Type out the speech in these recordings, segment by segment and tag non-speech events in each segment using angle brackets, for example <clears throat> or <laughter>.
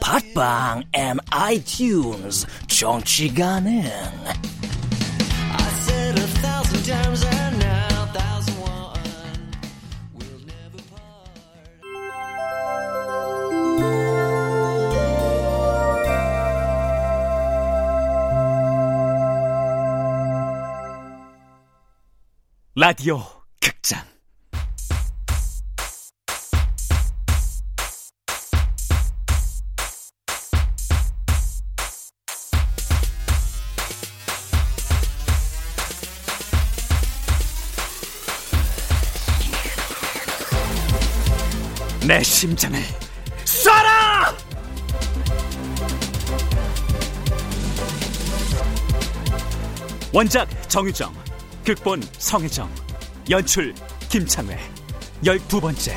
팟빵 앤 아이튠즈 정치 가능. 라디오 극장 내 심장을 쏴라! 원작 정유정 극본 성혜정 연출 김창회 열두 번째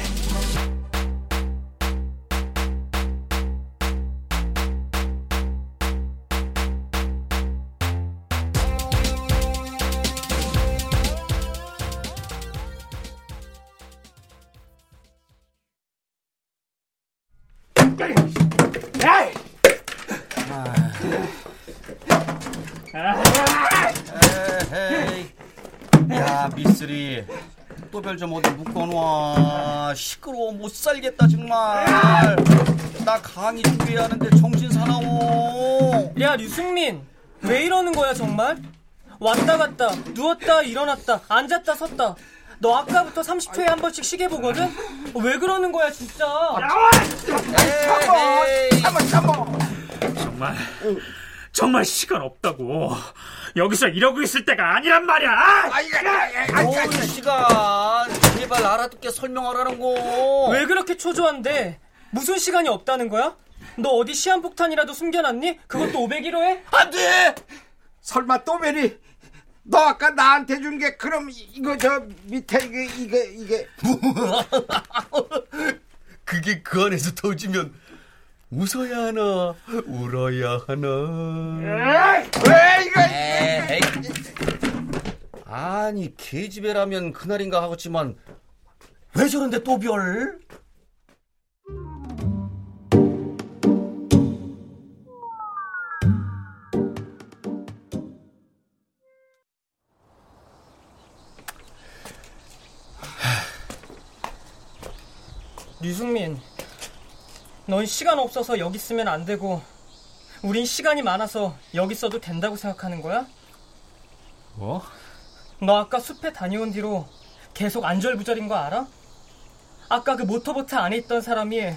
야 미쓰리 또별 좀 어디 묶어놔 시끄러워 못 살겠다 정말. 나 강의 준비해야 하는데 정신 사나워. 야 류승민. 왜 이러는 거야 정말? 왔다 갔다 누웠다 일어났다 앉았다 섰다. 너 아까부터 30초에 한 번씩 시계 보거든? 왜 그러는 거야 진짜? 정말 정말 시간 없다고. 여기서 이러고 있을 때가 아니란 말이야. 좋은 시간. 제발 알아듣게 설명하라는 거. 왜 그렇게 초조한데? 무슨 시간이 없다는 거야? 너 어디 시한폭탄이라도 숨겨놨니? 그것도 501호에? 안 돼! 설마 또베리 너 아까 나한테 준 게 그럼 이- 이거 저 밑에 이게 이게 이게. <laughs> 그게 그 안에서 터지면 웃어야 하나? 울어야 하나? 왜 이거? 에이, 아니 계집애라면 그날인가 하겠지만 왜 저런데 또 별? 류승민 넌 시간 없어서 여기 있으면 안 되고 우린 시간이 많아서 여기 있어도 된다고 생각하는 거야? 뭐? 너 아까 숲에 다녀온 뒤로 계속 안절부절인 거 알아? 아까 그 모터보트 안에 있던 사람이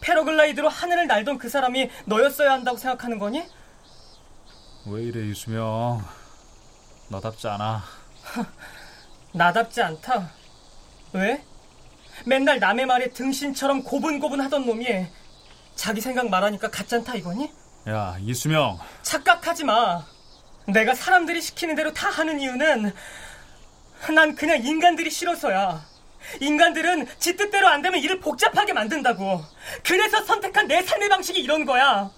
패러글라이드로 하늘을 날던 그 사람이 너였어야 한다고 생각하는 거니? 왜 이래 유수명 너답지 않아 <laughs> 나답지 않다. 왜? 맨날 남의 말에 등신처럼 고분고분 하던 놈이 자기 생각 말하니까 가짠타 이거니? 야 이수명 착각하지 마. 내가 사람들이 시키는 대로 다 하는 이유는 난 그냥 인간들이 싫어서야. 인간들은 지 뜻대로 안 되면 일을 복잡하게 만든다고. 그래서 선택한 내 삶의 방식이 이런 거야.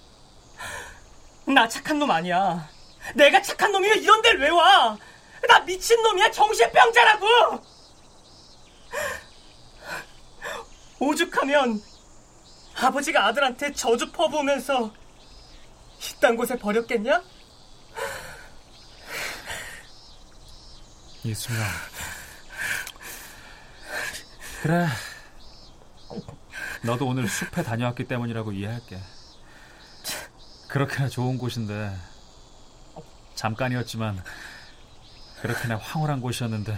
나 착한 놈 아니야. 내가 착한 놈이면 이런 데를 왜 와? 나 미친 놈이야. 정신병자라고. 오죽하면 아버지가 아들한테 저주 퍼부으면서 이딴 곳에 버렸겠냐? 이수명 그래. 너도 오늘 숲에 다녀왔기 때문이라고 이해할게. 그렇게나 좋은 곳인데 잠깐이었지만 그렇게나 황홀한 곳이었는데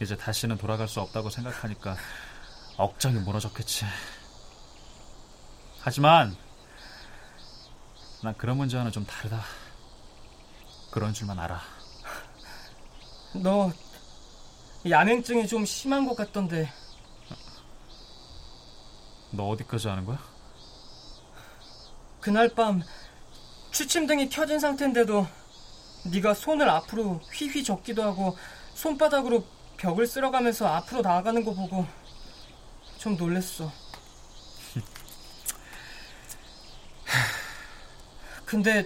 이제 다시는 돌아갈 수 없다고 생각하니까 억장이 무너졌겠지. 하지만 난 그런 문제와는 좀 다르다. 그런 줄만 알아. 너 야맹증이 좀 심한 것 같던데 너 어디까지 아는 거야? 그날 밤 취침등이 켜진 상태인데도 네가 손을 앞으로 휘휘 젓기도 하고 손바닥으로 벽을 쓸어가면서 앞으로 나아가는 거 보고 좀 놀랬어. 근데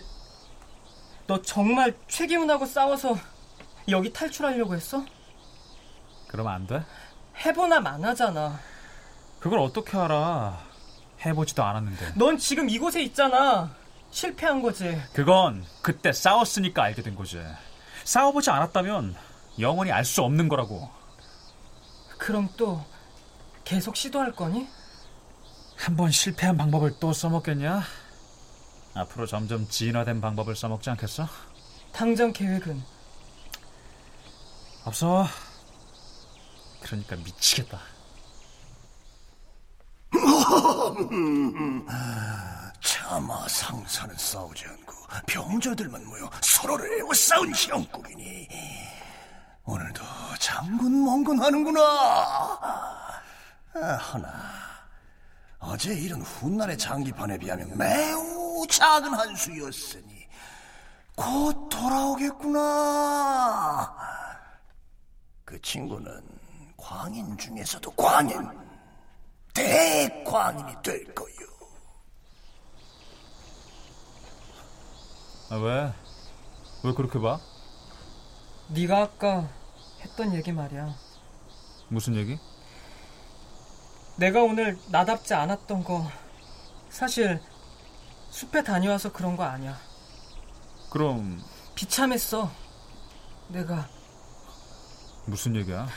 너 정말 최기훈하고 싸워서 여기 탈출하려고 했어? 그러면 안 돼? 해보나 마나잖아. 그걸 어떻게 알아? 해보지도 않았는데. 넌 지금 이곳에 있잖아. 실패한 거지. 그건 그때 싸웠으니까 알게 된 거지. 싸워보지 않았다면 영원히 알 수 없는 거라고. 그럼 또 계속 시도할 거니? 한 번 실패한 방법을 또 써먹겠냐? 앞으로 점점 진화된 방법을 써먹지 않겠어? 당장 계획은? 없어. 그러니까 미치겠다. 차마 상사는 싸우지 않고 병자들만 모여 서로를 애워싸운 형국이니 오늘도 장군 멍군 하는구나 아, 하나 어제 이런 훗날의 장기판에 비하면 매우 작은 한 수였으니 곧 돌아오겠구나 그 친구는 광인 중에서도 광인 대광인이 될 거요 아, 왜? 왜 그렇게 봐? 네가 아까 했던 얘기 말이야. 무슨 얘기? 내가 오늘 나답지 않았던 거 사실 숲에 다녀와서 그런 거 아니야. 그럼 비참했어. 내가 무슨 얘기야?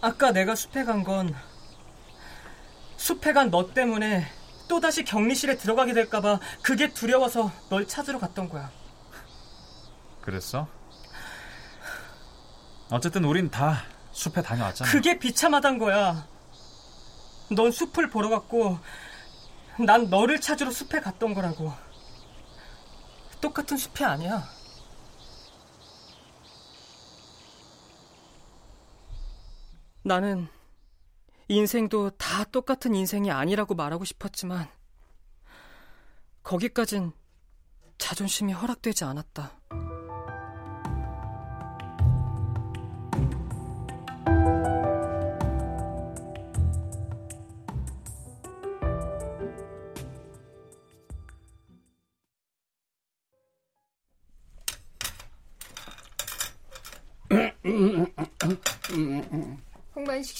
아까 내가 숲에 간 건 숲에 간 너 때문에 또다시 격리실에 들어가게 될까봐 그게 두려워서 널 찾으러 갔던 거야. 그랬어? 어쨌든 우린 다 숲에 다녀왔잖아. 그게 비참하단 거야. 넌 숲을 보러 갔고 난 너를 찾으러 숲에 갔던 거라고. 똑같은 숲이 아니야. 나는 인생도 다 똑같은 인생이 아니라고 말하고 싶었지만 거기까진 자존심이 허락되지 않았다.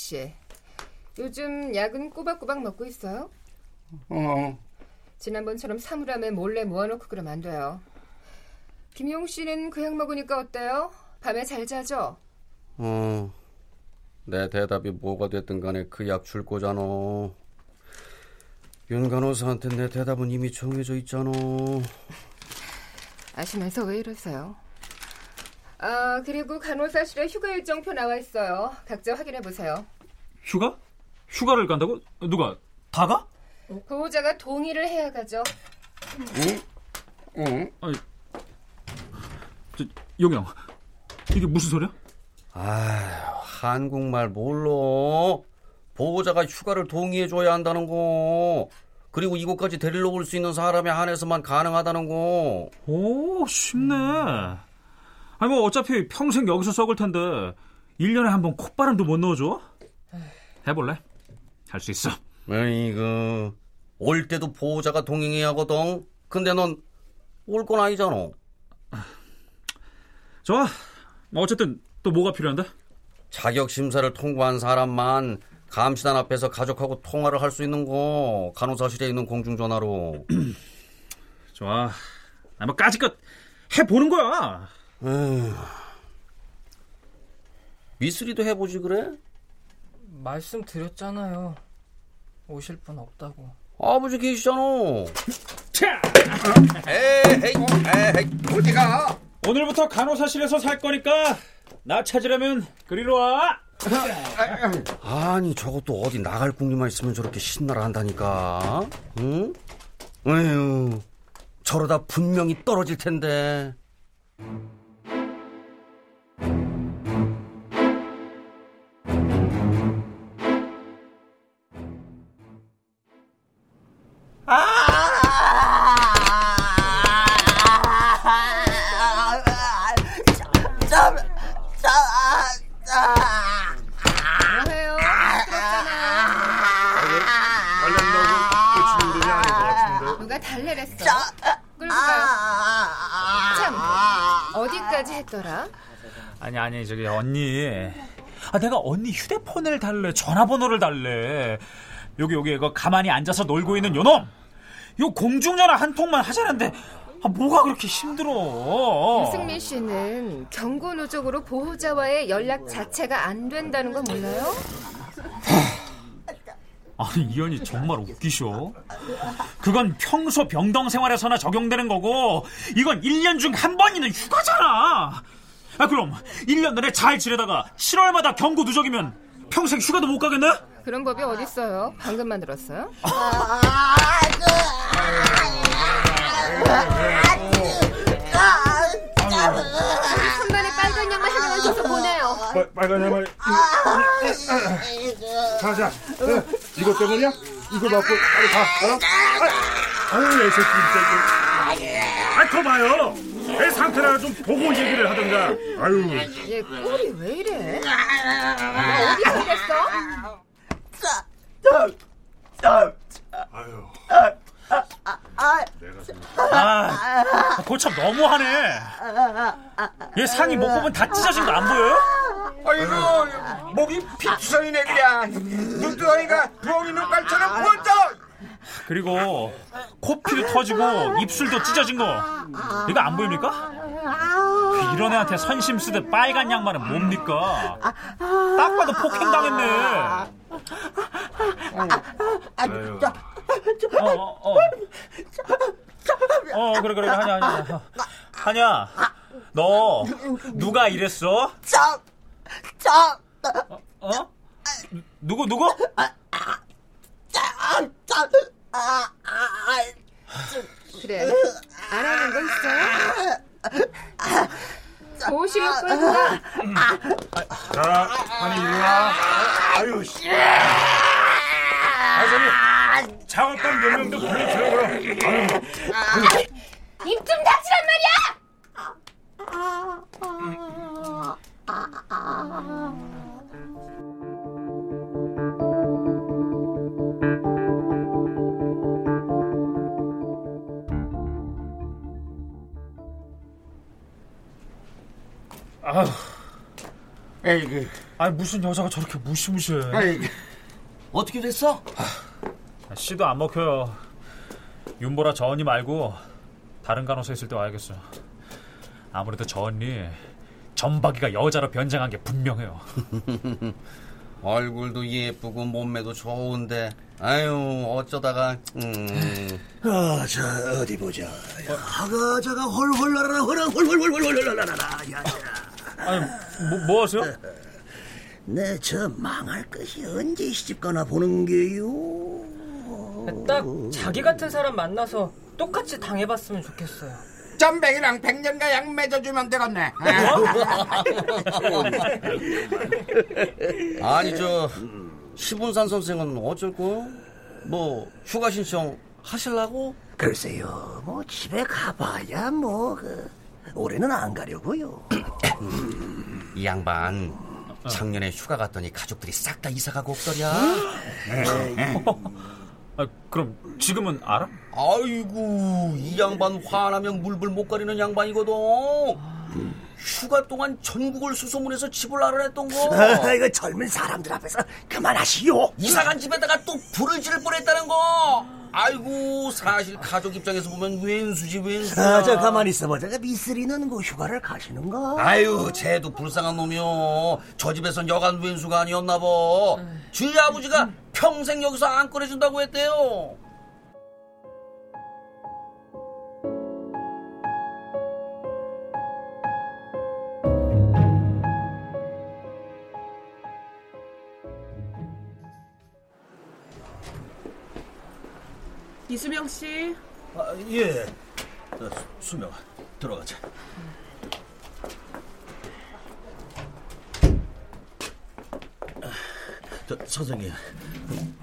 씨, 요즘 약은 꼬박꼬박 먹고 있어요? 어, 지난번처럼 사물함에 몰래 모아놓고 그러면 안 돼요. 김용 씨는 그 약 먹으니까 어때요? 밤에 잘 자죠? 어, 내 대답이 뭐가 됐든 간에 그 약 줄 거잖아. 윤 간호사한테 내 대답은 이미 정해져 있잖아. 아시면서 왜 이러세요? 아, 그리고 간호사실에 휴가 일정표 나와 있어요. 각자 확인해 보세요. 휴가? 휴가를 간다고? 누가? 다 가? 보호자가 동의를 해야 가죠. 응? 아니, 저, 용영, 이게 무슨 소리야? 아휴, 한국말 몰라. 보호자가 휴가를 동의해줘야 한다는 거. 그리고 이곳까지 데리러 올 수 있는 사람에 한해서만 가능하다는 거. 오, 쉽네. 아니, 뭐, 어차피 평생 여기서 썩을 텐데, 1년에 한 번 콧바람도 못 넣어줘? 해볼래? 할 수 있어. 에이그, 올 때도 보호자가 동행해야 하거든. 근데 넌 올 건 아니잖아. 좋아. 뭐 어쨌든, 또 뭐가 필요한데? 자격 심사를 통과한 사람만 감시단 앞에서 가족하고 통화를 할 수 있는 거. 간호사실에 있는 공중전화로. <clears throat> 좋아. 아, 뭐, 까짓것 해보는 거야. 에휴. 미쓰리도 해보지 그래? 말씀드렸잖아요. 오실 분 없다고. 아버지 계시잖아. 차! 에이, 에이, 어디 가? 오늘부터 간호사실에서 살 거니까 나 찾으려면 그리로 와. 아니 저것도 어디 나갈 궁리만 있으면 저렇게 신나라 한다니까 응? 에휴 저러다 분명히 떨어질 텐데 했더라? 아니 아니 저기 언니. 아 내가 언니 휴대폰을 달래 전화번호를 달래. 여기 여기 이거 가만히 앉아서 놀고 있는 요놈. 요 공중전화 한 통만 하자는데 아, 뭐가 그렇게 힘들어? 유승민 씨는 경고 누적으로 보호자와의 연락 자체가 안 된다는 거 몰라요? 아니 이현이 정말 웃기셔. 그건 평소 병동 생활에서나 적용되는 거고 이건 1년 중 한번 있는 휴가잖아. 아 그럼 1년 내내 잘 지내다가 7월마다 경고 누적이면 평생 휴가도 못 가겠네? 그런 법이 어딨어요? 방금 만 들었어요? 우리 손만에 빨간 양말 하나만 줘서 보내요. 빨간 양말. 가자. 어, 이것 때문이야? 이거 맞고 빨리 가. 알아? 아유, 이 새끼 진짜. 아, 거 봐요. 내 상태나 좀 보고 얘기를 하던가. 아유. 얘 꼴이 왜 이래? 어디서 이랬어? 아, 고참 너무하네. 얘 상의 못 보면 다 찢어진 거 안 보여요? 아이고, 목이 피투성이네 그냥. 눈두덩이가 부엉이 눈깔처럼 부었죠. 그리고 코피도 터지고 입술도 찢어진 거 이거 안 보입니까? 이런 애한테 선심 쓰듯 빨간 양말은 뭡니까? 딱 봐도 폭행당했네. 아유. 어, 어, 어. 어, 그래, 그래, 하냐, 하냐. 하냐, 너, 누가 이랬어? 저, 저, 어? 어? 누구, 누구? 저, 저, 아, 아, 그래. 안 하는 거 있어요? 끌고 가. 자, 아니 이리 와. 아유 씨. 아 저기 작업반 몇 명도 불러 들어보라. 아유. 입좀 닥치란 말이야! 아휴, 에이 그. 아니 무슨 여자가 저렇게 무시무시해. 아이고. 어떻게 됐어? 씨도 안 먹혀요. 윤보라 저 언니 말고 다른 간호사 있을 때 와야겠어. 아무래도 저 언니 전박이가 여자로 변장한 게 분명해요. <laughs> 얼굴도 예쁘고 몸매도 좋은데 아유 어쩌다가 음. 아, 자, 어디 보자. 아가, 저가 홀홀라라라, 홀랑, 홀홀홀홀홀라라라. 야, 야. 아니 뭐, 뭐 하세요? 내 <laughs> 저 망할 것이 언제 시집가나 보는 게요. 딱 자기 같은 사람 만나서 똑같이 당해봤으면 좋겠어요. 점백이랑 백년가 약 맺어주면 되겠네. 아니 저 시분산 선생은 어쩔 거요? 뭐 휴가 신청 하실라고? 글쎄요, 뭐 집에 가봐야 뭐 그, 올해는 안 가려고요. 이 양반 작년에 휴가 갔더니 가족들이 싹 다 이사가고 없더랴 <laughs> 아, 그럼 지금은 알아? 아이고 이 양반 화나면 물불 못 가리는 양반이거든 휴가 동안 전국을 수소문해서 집을 알아냈던 거 아, 이거 젊은 사람들 앞에서 그만하시오. 이사간 집에다가 또 불을 지를 뻔했다는 거 아이고 사실 가족 입장에서 보면 왼수지 왼수야 아, 저 가만히 있어보자. 미쓰리는 그 휴가를 가시는가? 아유 쟤도 불쌍한 놈이요 저 집에선 여간 왼수가 아니었나 봐 주희 아버지가 평생 여기서 안 꺼내준다고 했대요 이수명 씨. 아, 예. 어, 수명, 들어가자. 저, 선생님,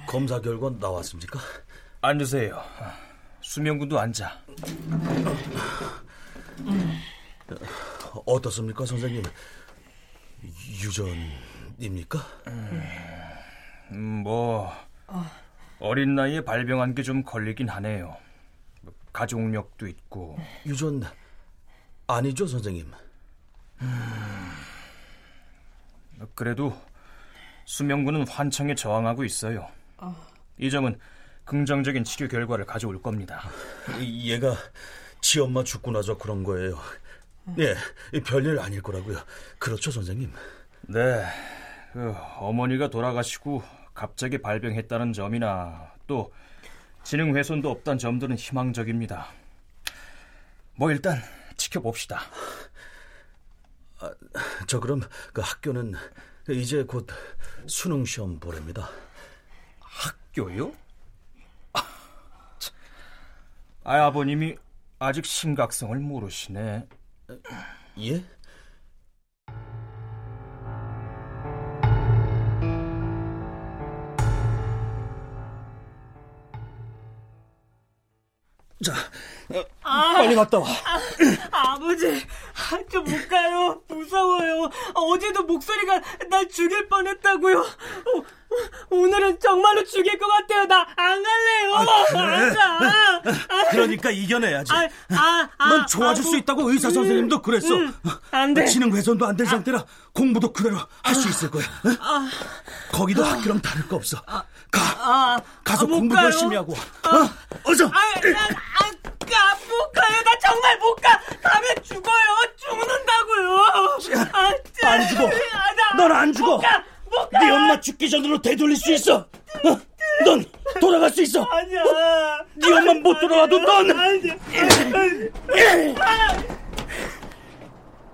검사 결과 나왔습니까? 앉으세요. 수명군도 앉아. 어떻습니까, 선생님? 유전입니까? 음, 뭐 어 린 나이에 발병한 게 좀 걸리긴 하네요. 가족력도 있고. 유전 아니죠, 선생님? 그래도 수명군은 환청에 저항하고 있어요. 이 점은 긍정적인 치료 결과를 가져올 겁니다. 이- 얘가 지 엄마 죽고 나서 그런 거예요. 예, 이 별일 아닐 거라고요. 그렇죠, 선생님? 네, 그 어머니가 돌아가시고 갑자기 발병했다는 점이나 또 지능 훼손도 없다는 점들은 희망적입니다. 뭐 일단 지켜봅시다. 저 그럼 그 학교는 이제 곧 수능 시험 보랍니다. 학교요? 아, 아버님이 아직 심각성을 모르시네. 예? 자, 아, 빨리 갔다 와. 아, 버지 저못 가요. 무서워요. 어제도 목소리가 날 죽일 뻔했다고요. 어, 오늘은 정말로 죽일 것 같아요. 나 안 갈래요. 안 가. 그러니까 이겨내야지. 아, 아, 아, 넌 좋아질 아, 수 있다고 의사 선생님도 그랬어. 음, 안 돼. 지능 훼손도 안 된 상태라 공부도 그대로 할 수 있을 거야. 응? 거기도 학교랑 다를 거 없어. 가, 아, 가서 아, 못 공부 가요. 열심히 하고. 와. 어? 어서. 아, 아, 아, 가, 못 가요. 나 정말 못 가. 가면 죽어요. 죽는다고요. 아, 짜- 안 죽어. 아, 나넌안 죽어. 못 가. 못 가. 네 엄마 죽기 전으로 되돌릴 수 있어. 어? 넌 돌아갈 수 있어. 아니야. 네 엄마 못 돌아와도 넌 아니야.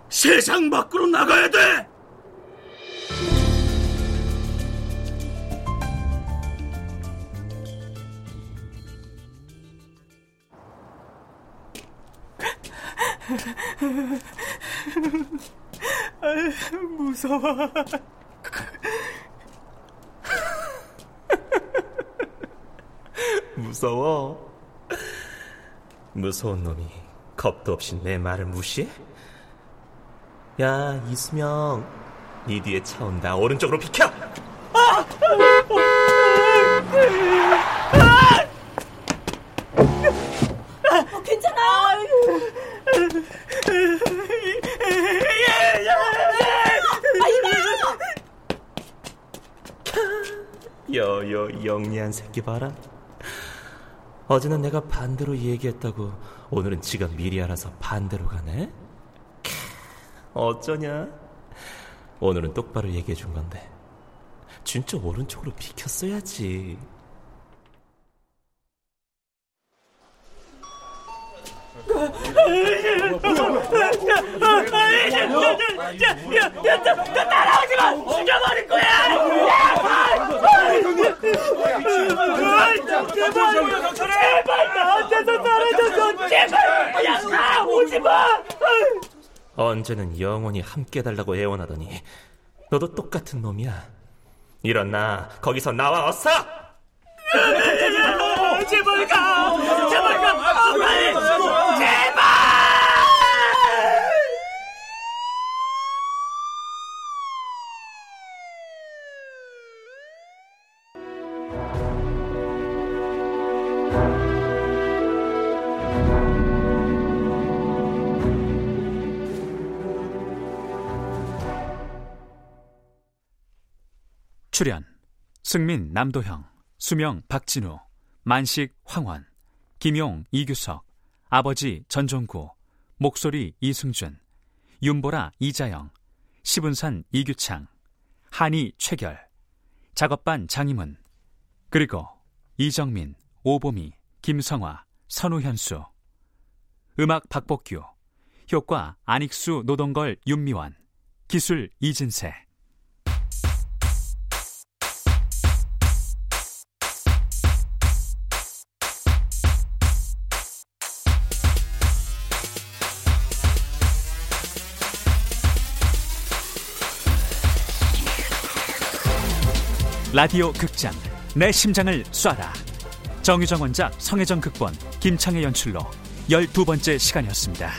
세상 밖으로 나가야 돼. 무서워. 무서워. 무서운 놈이 겁도 없이 내 말을 무시해? 야, 이수명. 네 뒤에 차 온다. 오른쪽으로 비켜! 괜찮아. 여여 영리한 새끼 봐라. 어제는 내가 반대로 얘기했다고 오늘은 지가 미리 알아서 반대로 가네? 캬, 어쩌냐? 오늘은 똑바로 얘기해 준 건데 진짜 오른쪽으로 비켰어야지. 언제는 영원히 함께 달라고 애원하더니 너도 똑같은 놈이야. 일어나 거기서 나와 어서. 제발 가! 제발 가! 아, 빨리! 제발! 출연 승민 남도형, 수명 박진우, 만식 황원, 김용 이규석, 아버지 전종구, 목소리 이승준, 윤보라 이자영, 시분산 이규창, 한이 최결, 작업반 장임은, 그리고 이정민, 오보미, 김성화, 선우현수, 음악 박복규, 효과 안익수 노동걸 윤미원, 기술 이진세. 라디오 극장 내 심장을 쏴라 정유정 원작 성혜정 극본 김창의 연출로 열두 번째 시간이었습니다.